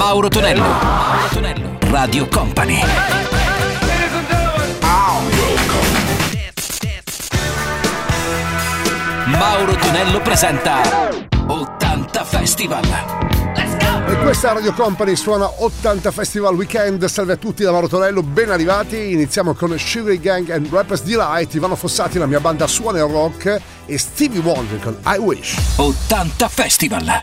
Mauro Tonello. Mauro Tonello. Radio Company. Mauro Tonello presenta 80 Festival. E questa Radio Company suona 80 Festival Weekend. Salve a tutti da Mauro Tonello, ben arrivati. Iniziamo con Sugar Gang and Rappers Delight. Ivano Fossati, la mia banda suona il rock. E Stevie Wonder con I Wish. 80 Festival.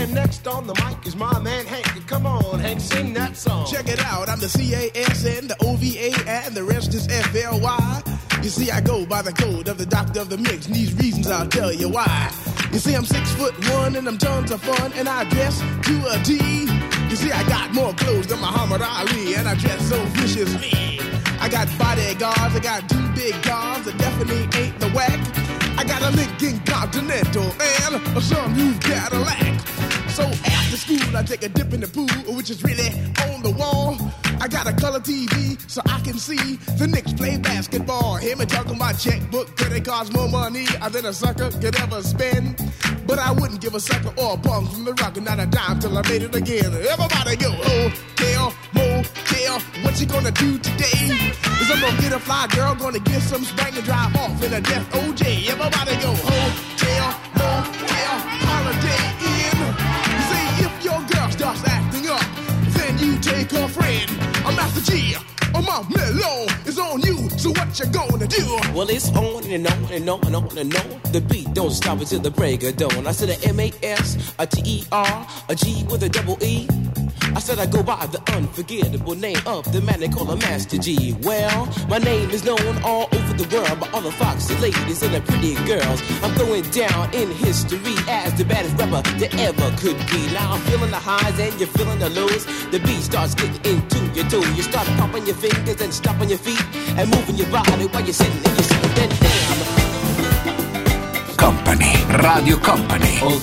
And next on the mic is my man Hank. Come on, Hank, sing that song. Check it out, I'm the CASN, the OVA, and the rest is FLY. You see, I go by the code of the doctor of the mix, and these reasons I'll tell you why. You see, I'm six foot one, and I'm tons of fun, and I dress to a T. You see, I got more clothes than Muhammad Ali, and I dress so viciously. I got bodyguards, I got two big guns, that definitely ain't the whack. I got a Lincoln Continental and a some new Cadillac. So after school, I take a dip in the pool, which is really on the wall. I got a color TV so I can see the Knicks play basketball. Hear me talking about checkbook, could it cost more money uh, than a sucker could ever spend? But I wouldn't give a sucker or a punk from the rock, and not a dime till I made it again. Everybody go, hotel, motel, what you gonna do today? Is I'm gonna get a fly girl, gonna get some spank and drive off in a death OJ. Everybody go, hotel, motel, holiday take her friend. I'm Master G. Oh, my mellow is on you, so what you gonna do? Well, it's on and on and on and on and on. The beat don't stop until the break of dawn. I said a M A S, a T E R, a G with a double E. I said I go by the unforgettable name of the man they call a Master G. Well, my name is known all over the world by all the foxy ladies and the pretty girls. I'm going down in history as the baddest rapper that ever could be. Now I'm feeling the highs and you're feeling the lows. The beat starts getting into your toe. You start popping your fingers and stomping your feet and moving your body while you're sitting and you're sitting. Then damn. Company. Radio Company. 80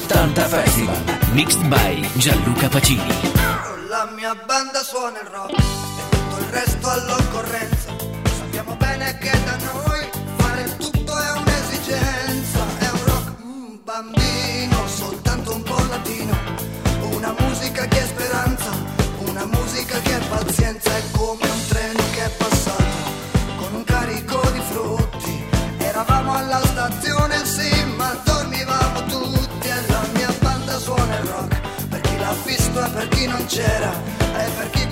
Festival. Mixed by Gianluca Pacini. Mia banda suona il rock e tutto il resto all'occorrenza. Sappiamo bene che da noi fare tutto è un'esigenza. È un rock mm, bambino, soltanto un po' latino. Una musica che è speranza, una musica che è pazienza. È come un treno che è passato con un carico di frutti. Eravamo alla stazione, sì, ma dormivamo tutti. E la mia banda suona il rock per chi l'ha visto e per chi non c'era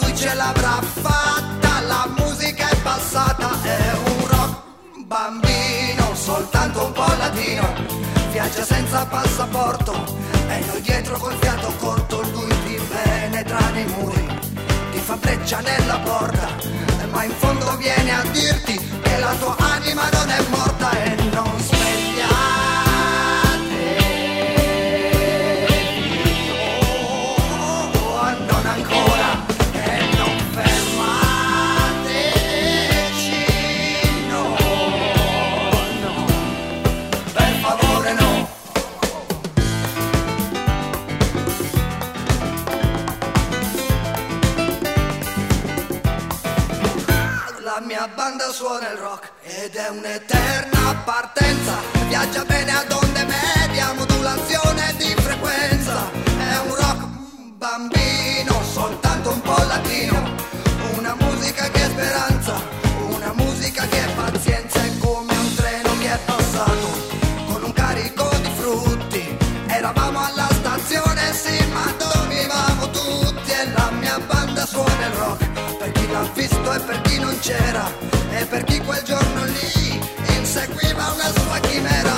lui ce l'avrà fatta, la musica è passata, è un rock bambino, soltanto un po' latino, viaggia senza passaporto, e noi dietro col fiato corto, lui ti penetra nei muri, ti fa breccia nella porta, ma in fondo viene a dirti che la tua anima non è morta e non si suona il rock ed è un'eterna partenza. Viaggia bene a onde media, modulazione di frequenza. È un rock bambino, soltanto un po' latino. Una musica che è speranza, una musica che è pazienza. È come un treno che è passato con un carico di frutti. Eravamo alla stazione, sì, ma dormivamo tutti. E la mia banda suona il rock per chi l'ha visto e per chi non c'era e per chi quel giorno lì inseguiva una sua chimera.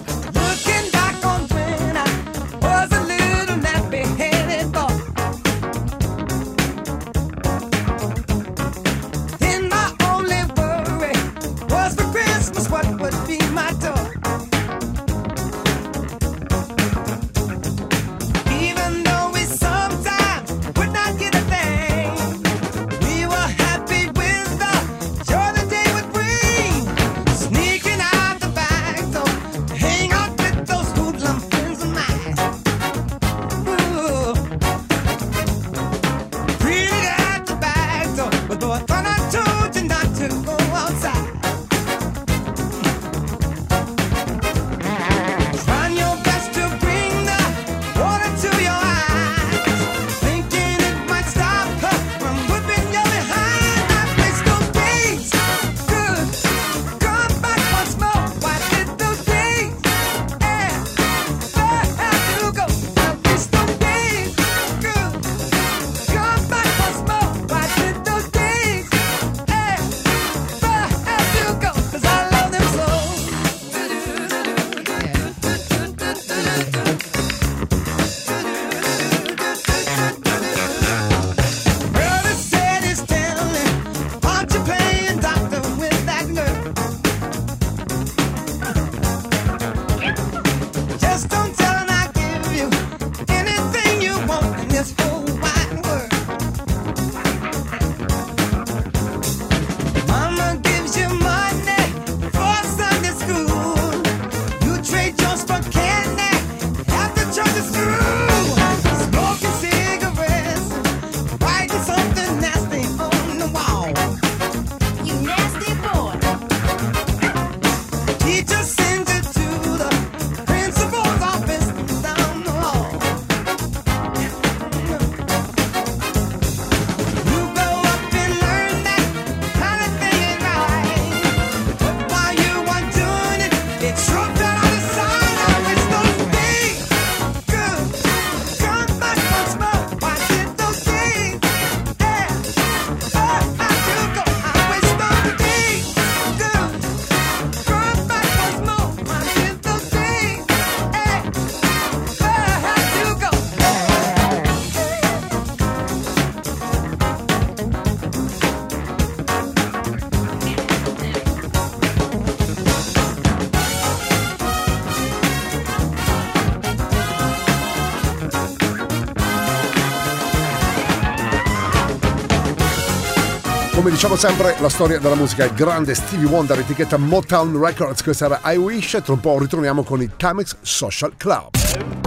Come diciamo sempre, la storia della musica è grande. Stevie Wonder, etichetta Motown Records, questa era I Wish. Tra un po' ritorniamo con i Timex Social Club.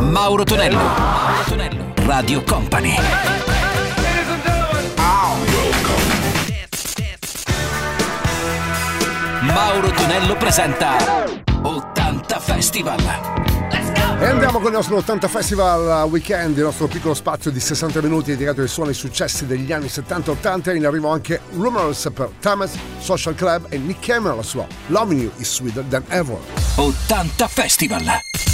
Mauro Tonello, Mauro Tonello, Radio Company. Mauro Tonello presenta 80 Festival. E andiamo con il nostro 80 Festival Weekend, il nostro piccolo spazio di 60 minuti dedicato ai suoni successi degli anni 70-80. In arrivo anche Rumors per Thomas, Social Club e Nick Cameron la sua Loving You is Sweeter Than Ever. 80 Festival!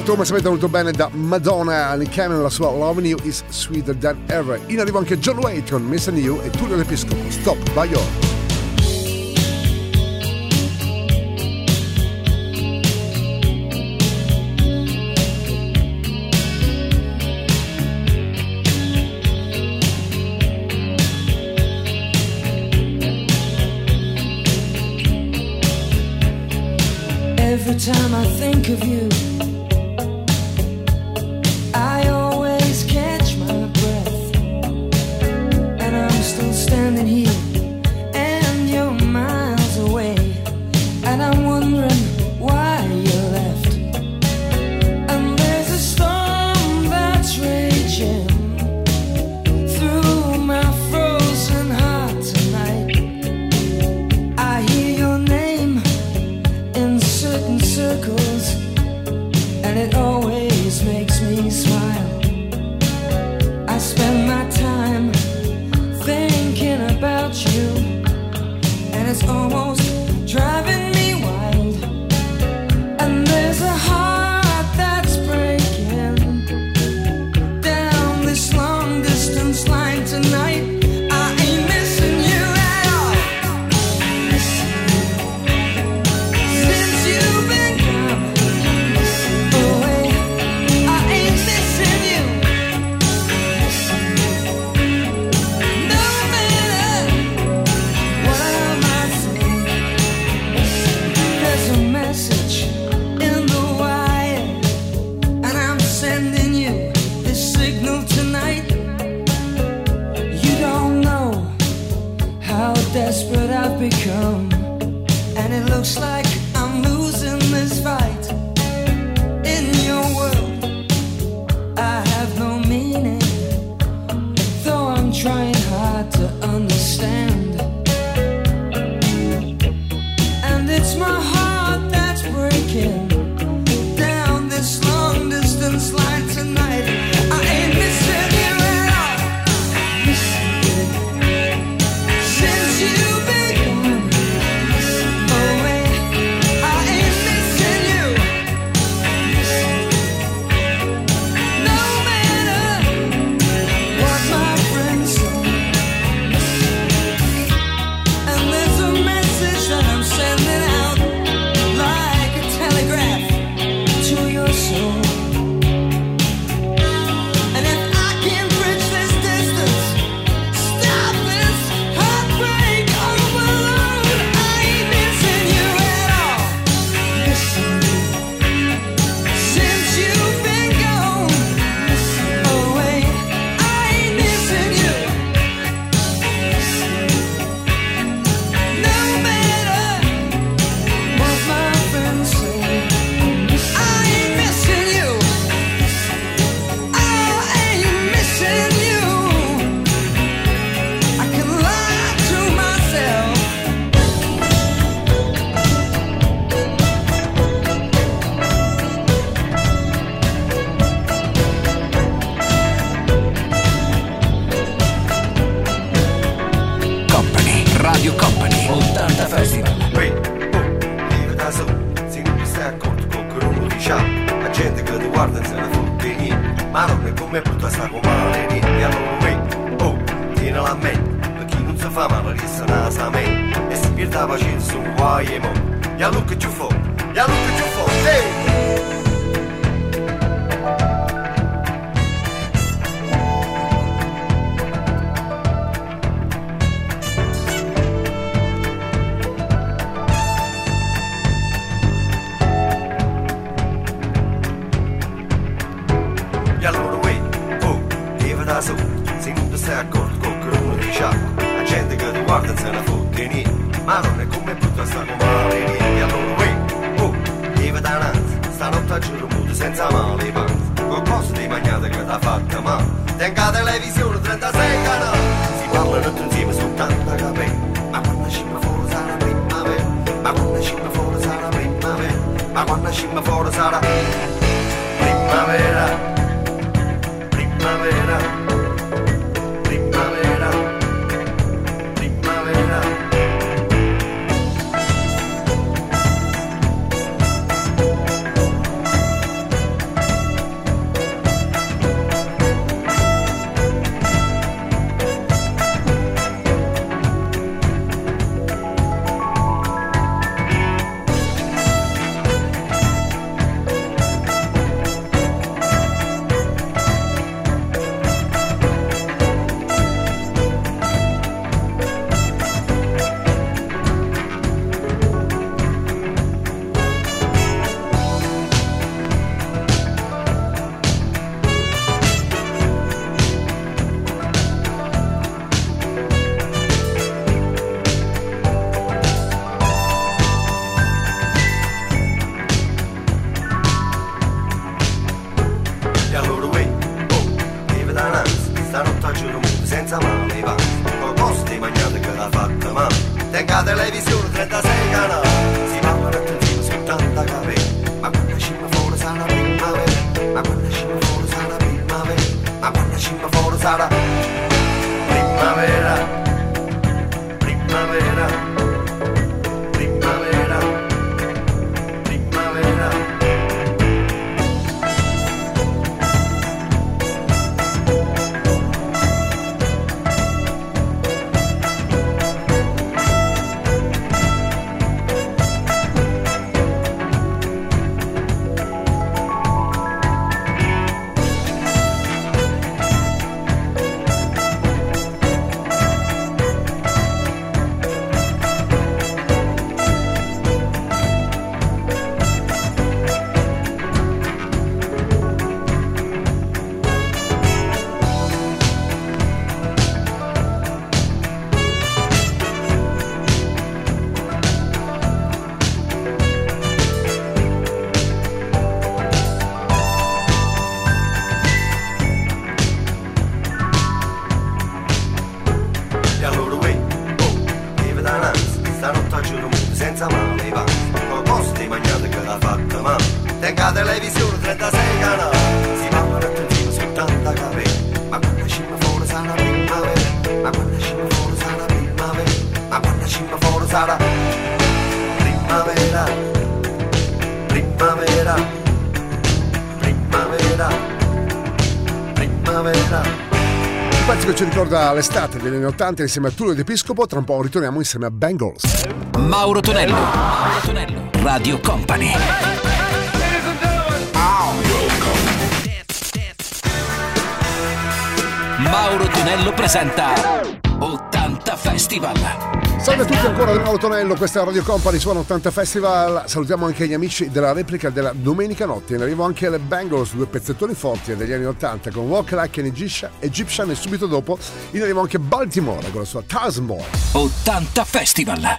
Certo, come sapete molto bene da Madonna, Nick Cannon la sua Loving You is Sweeter Than Ever. In arrivo anche John Wayton, Messa New e Tullio L'Episcopo. Stop, by your. ma non è come piuttosto comare vieni allora oh viva da stanotte giuro senza male panza con cose di bagnate che t'ha fatta ma tenga televisione 36 canali si parlano tutti insieme su tanta capelli ma quando scima fuori sarà primavera ma quando scima fuori sarà primavera ma quando scima fuori sarà pensavamo i pazzi, con costi magnate che la fatta ma, tenga televisione 36 canali. Ci ricorda l'estate degli anni 80 insieme a Tullio Episcopo, tra un po' ritorniamo insieme a Bengals. Mauro Tonello. Mauro Tonello. Radio Company. Mauro Tonello presenta 80 Festival. Salve a tutti ancora da Mauro Tonello, questa è Radio Company, suona 80 Festival. Salutiamo anche gli amici della replica della domenica notte. In arrivo anche le Bengals, due pezzettoni forti degli anni 80 con Walk Like an Egyptian e subito dopo in arrivo anche Baltimore con la sua Tasmore. 80 Festival.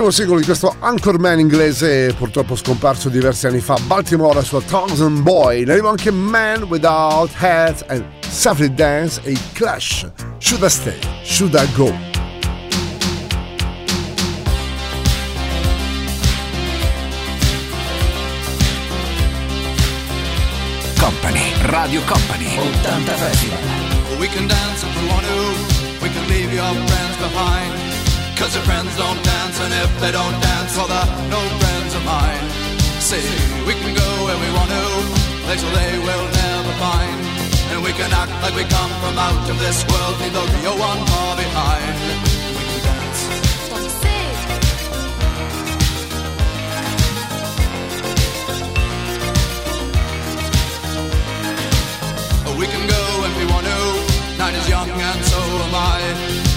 primo singolo di questo Anchorman inglese purtroppo scomparso diversi anni fa, Baltimore la sua Thousand Boy. Ne arriva anche Man Without Head and Safety Dance e Clash. Should I Stay? Should I Go? Company Radio Company 80 Festival We can dance if we want to. We can leave your friends behind. Cause your friends don't dance, and if they don't dance, well, they're no friends of mine. See, we can go where we want to, places they will never find. And we can act like we come from out of this world, leave the real one far behind. We can dance. We can go if we want to. Night is young and so am I.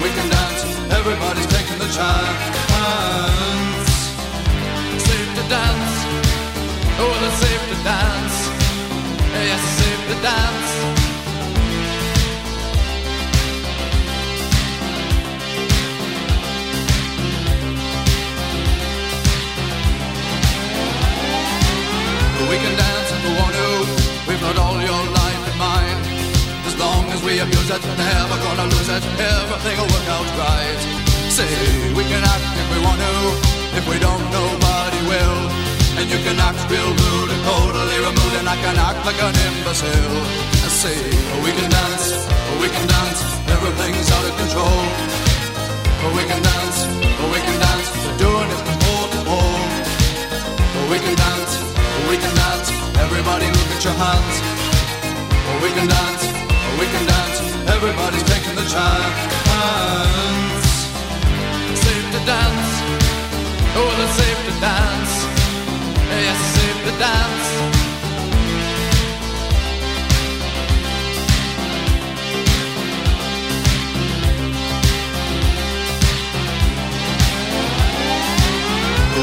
we can dance, everybody's taking the chance. Safe to dance, oh, it's safe to dance. Yes, it's safe to dance. As we abuse it, never gonna lose it. Everything will work out right. Say we can act if we want to. If we don't, nobody will. And you can act real rude and totally removed, and I can act like an imbecile. I say we can dance, we can dance. Everything's out of control. We can dance, we can dance. We're doing it from pole to pole. We can dance, we can dance. Everybody look at your hands. We can dance, we can dance. Everybody's taking the chance. Safe to dance. Oh, it's safe to dance. Yes, safe to dance.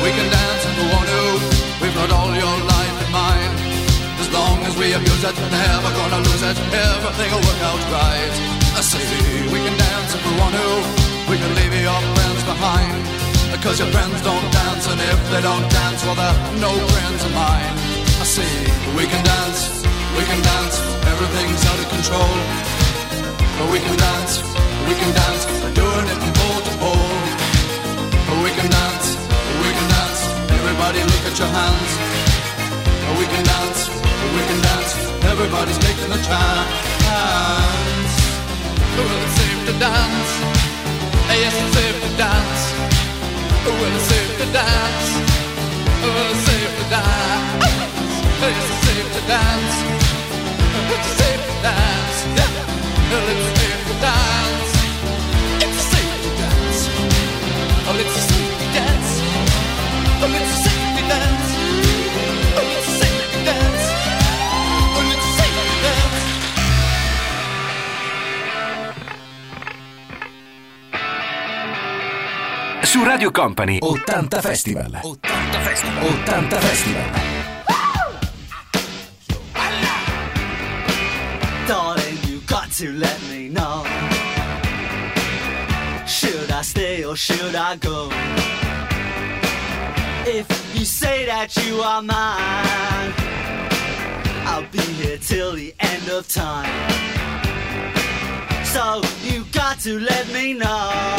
We can dance we abuse it, never gonna lose it. Everything will work out right. I say we can dance if we want to. We can leave your friends behind. Cause your friends don't dance, and if they don't dance, well, they're no friends of mine. I say we can dance, we can dance. Everything's out of control. But we can dance, we can dance. We're doing it from pole to pole. We can dance, we can dance. Everybody look at your hands. We can dance, we can dance. Everybody's taking a chance. Well, it's safe to dance. Yes, it's safe to dance. Well, it's safe to dance. Well, it's safe to dance. Yes, it's safe to dance. It's safe to dance. Yeah. Well, it's safe to dance. Radio Company 80 Festival. 80 Festival. 80 Festival. Darling, you got to let me know. Should I stay or should I go? If you say that you are mine, I'll be here till the end of time. So you got to let me know.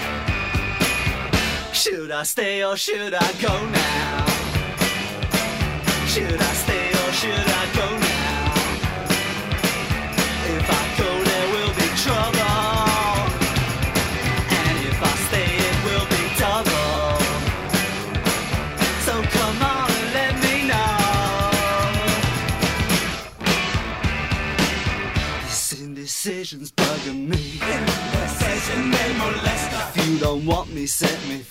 Should I stay or should I go now? Should I stay or should I go now? If I go, there will be trouble. And if I stay, it will be double. So come on and let me know. This indecision's bugging me. If you don't want me, set me free.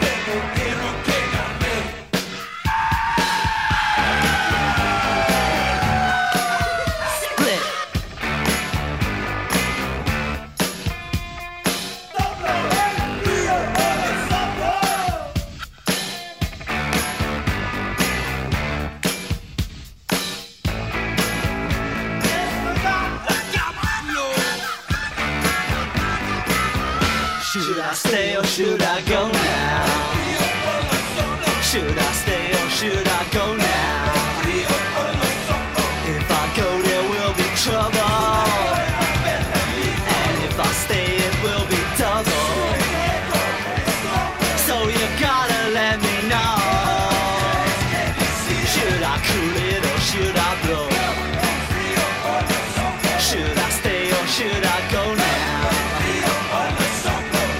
Should I go now?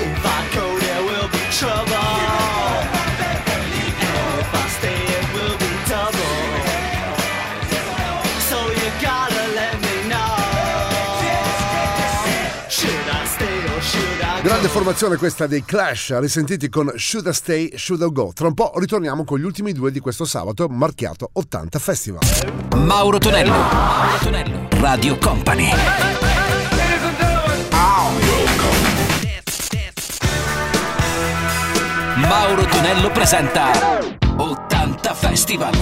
If I go, there will be trouble. And if I stay, it will be double. So you gotta let me know. Should I stay or should I go? Grande formazione questa dei Clash, risentiti con Should I Stay, Should I Go. Tra un po' ritorniamo con gli ultimi due di questo sabato marchiato 80 Festival. Mauro Tonello. Mauro Tonello. Radio Company. Mauro Tonello presenta 80 Festival.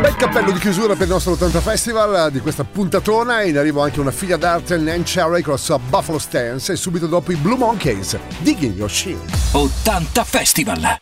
Bel cappello di chiusura per il nostro 80 Festival di questa puntatona. In arrivo anche una figlia d'arte, Nan Cherry, con la sua Buffalo Stance e subito dopo i Blue Monkeys, Digging Your Shield. 80 Festival.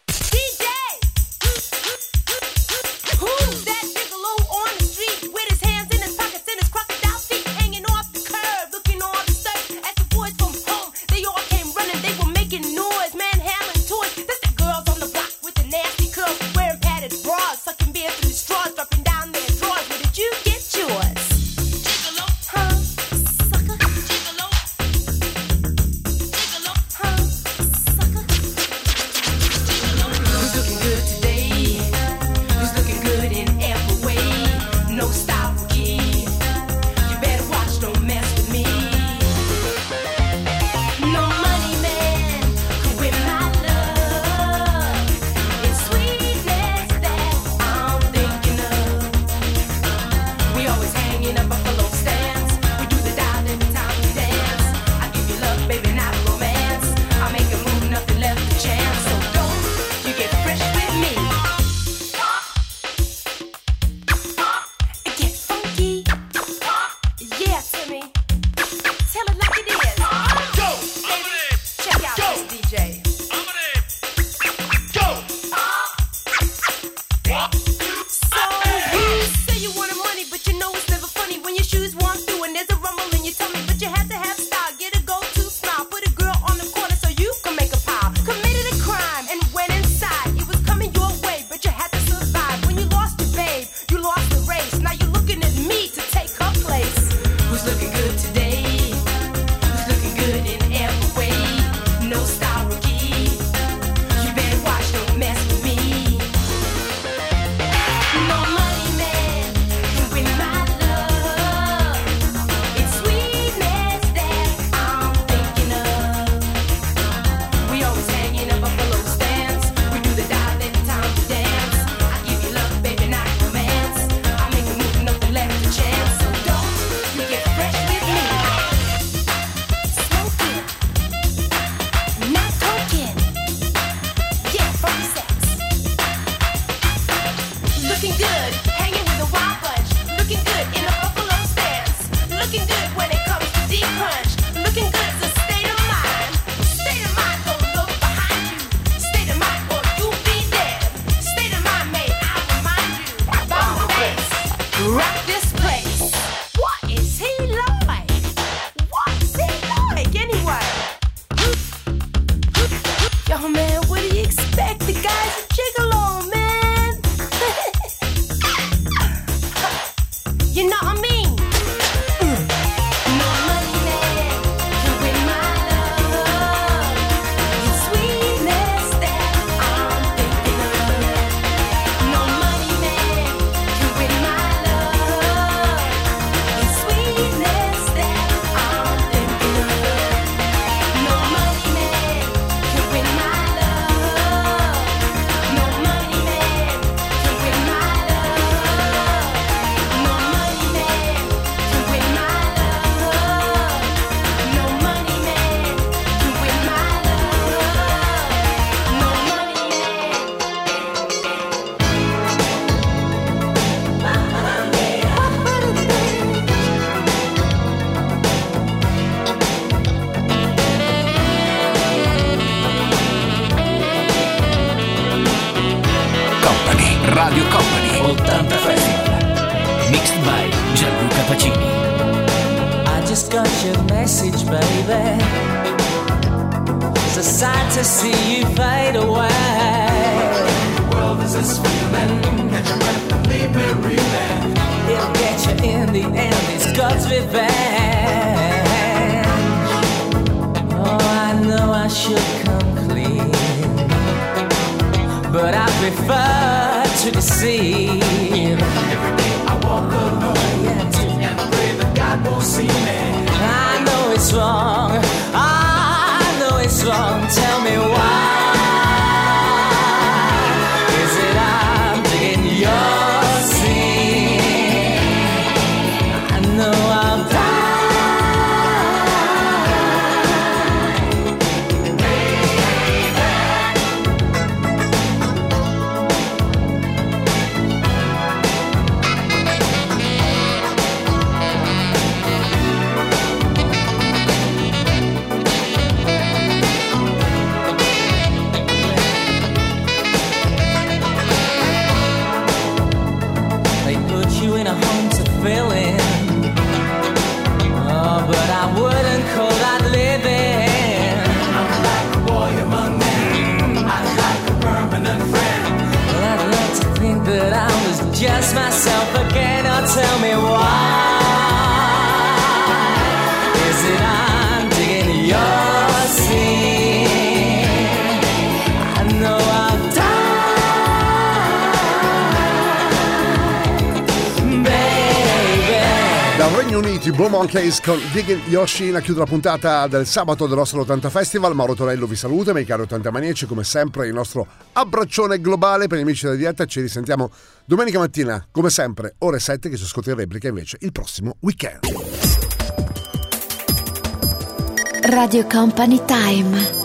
Case con Gigin Yoshin a chiudere la puntata del sabato del nostro 80 Festival. Mauro Torello vi saluta, miei cari 80 maniaci, come sempre il nostro abbraccione globale per gli amici della dieta. Ci risentiamo domenica mattina, come sempre, ore 7 che ci ascolti in replica invece il prossimo weekend. Radio Company Time